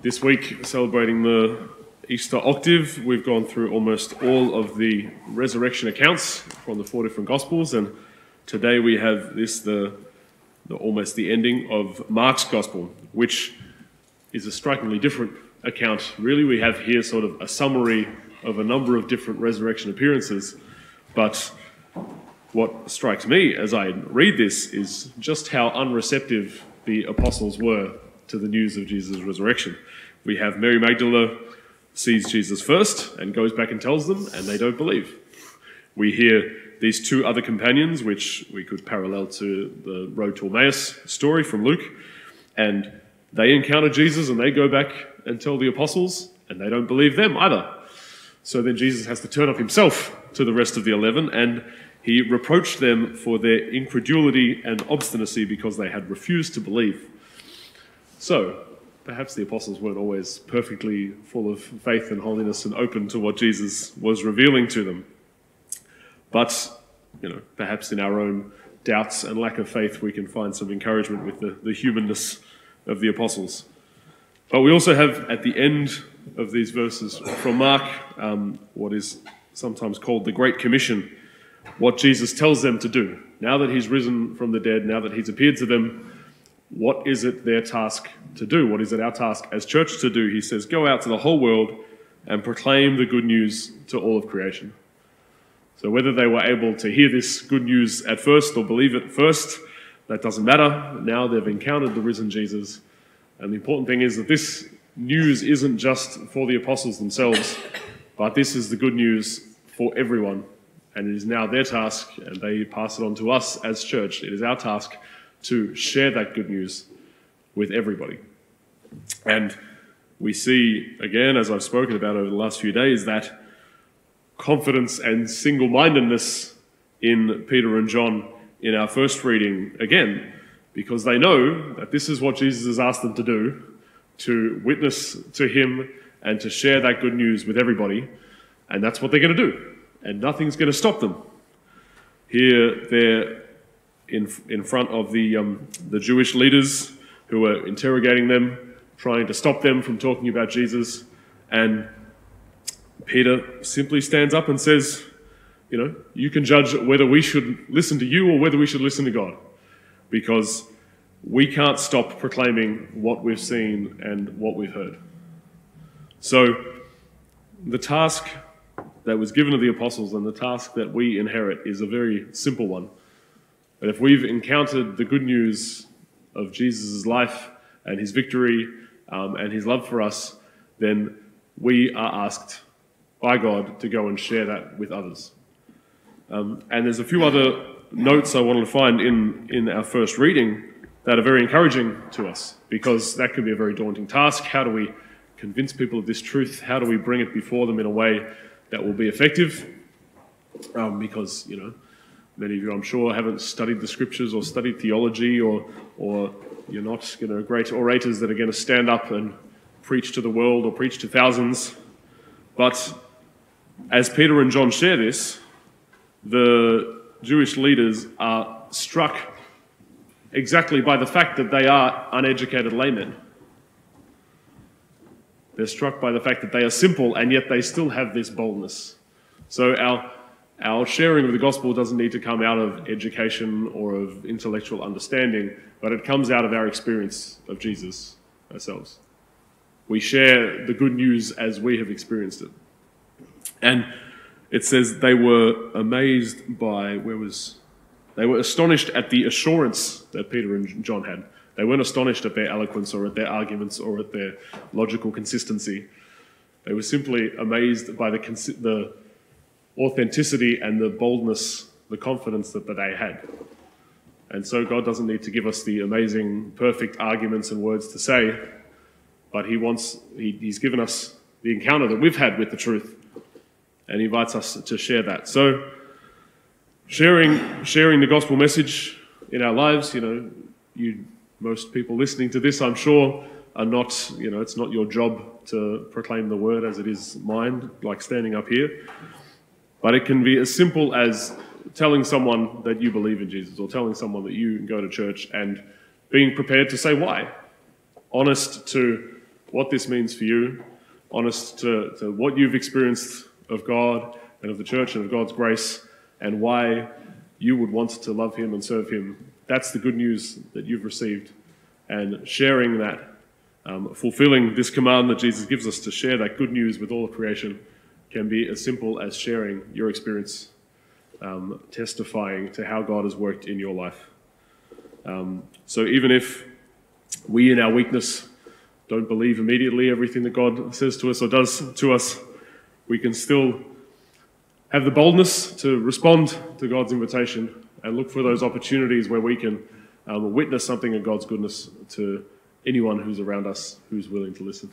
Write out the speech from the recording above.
This week, celebrating the Easter octave, we've gone through almost all of the resurrection accounts from the four different Gospels, and today we have this the, the almost the ending of Mark's Gospel, which is a strikingly different account. Really, we have here sort of a summary of a number of different resurrection appearances, but what strikes me as I read this is just how unreceptive the apostles were to the news of Jesus' resurrection. We have Mary Magdalene sees Jesus first and goes back and tells them, and they don't believe. We hear these two other companions, which we could parallel to the Road to Emmaus story from Luke, and they encounter Jesus and they go back and tell the apostles, and they don't believe them either. So then Jesus has to turn up himself to the rest of the eleven, and he reproached them for their incredulity and obstinacy because they had refused to believe. So, perhaps the apostles weren't always perfectly full of faith and holiness and open to what Jesus was revealing to them. But, you know, perhaps in our own doubts and lack of faith, we can find some encouragement with the, the humanness of the apostles. But we also have at the end of these verses from Mark um, what is sometimes called the Great Commission, what Jesus tells them to do. Now that he's risen from the dead, now that he's appeared to them, what is it their task to do? What is it our task as church to do? He says, Go out to the whole world and proclaim the good news to all of creation. So, whether they were able to hear this good news at first or believe it first, that doesn't matter. Now they've encountered the risen Jesus. And the important thing is that this news isn't just for the apostles themselves, but this is the good news for everyone. And it is now their task, and they pass it on to us as church. It is our task to share that good news with everybody. And we see, again, as I've spoken about over the last few days, that confidence and single mindedness in Peter and John in our first reading again, because they know that this is what Jesus has asked them to do to witness to him and to share that good news with everybody. And that's what they're going to do. And nothing's going to stop them. Here, they're in, in front of the, um, the Jewish leaders who were interrogating them, trying to stop them from talking about Jesus. And Peter simply stands up and says, You know, you can judge whether we should listen to you or whether we should listen to God. Because we can't stop proclaiming what we've seen and what we've heard. So, the task that was given to the apostles and the task that we inherit is a very simple one. But if we've encountered the good news of Jesus' life and his victory um, and his love for us, then we are asked by God to go and share that with others. Um, and there's a few other notes I wanted to find in, in our first reading that are very encouraging to us because that can be a very daunting task. How do we convince people of this truth? How do we bring it before them in a way that will be effective? Um, because, you know, Many of you, I'm sure, haven't studied the scriptures or studied theology, or, or you're not you know, great orators that are going to stand up and preach to the world or preach to thousands. But as Peter and John share this, the Jewish leaders are struck exactly by the fact that they are uneducated laymen. They're struck by the fact that they are simple and yet they still have this boldness. So, our our sharing of the gospel doesn't need to come out of education or of intellectual understanding, but it comes out of our experience of Jesus ourselves. We share the good news as we have experienced it. And it says they were amazed by, where was, they were astonished at the assurance that Peter and John had. They weren't astonished at their eloquence or at their arguments or at their logical consistency. They were simply amazed by the, the authenticity and the boldness, the confidence that, that they had. And so God doesn't need to give us the amazing, perfect arguments and words to say, but He wants, he, He's given us the encounter that we've had with the truth, and He invites us to share that. So, sharing, sharing the gospel message in our lives, you know, you, most people listening to this, I'm sure, are not, you know, it's not your job to proclaim the word as it is mine, like standing up here. But it can be as simple as telling someone that you believe in Jesus or telling someone that you go to church and being prepared to say why. Honest to what this means for you, honest to, to what you've experienced of God and of the church and of God's grace, and why you would want to love Him and serve Him. That's the good news that you've received. And sharing that, um, fulfilling this command that Jesus gives us to share that good news with all of creation, can be as simple as sharing your experience, um, testifying to how God has worked in your life. Um, so even if we, in our weakness, don't believe immediately everything that God says to us or does to us, we can still have the boldness to respond to God's invitation and look for those opportunities where we can um, witness something of God's goodness to anyone who's around us who's willing to listen.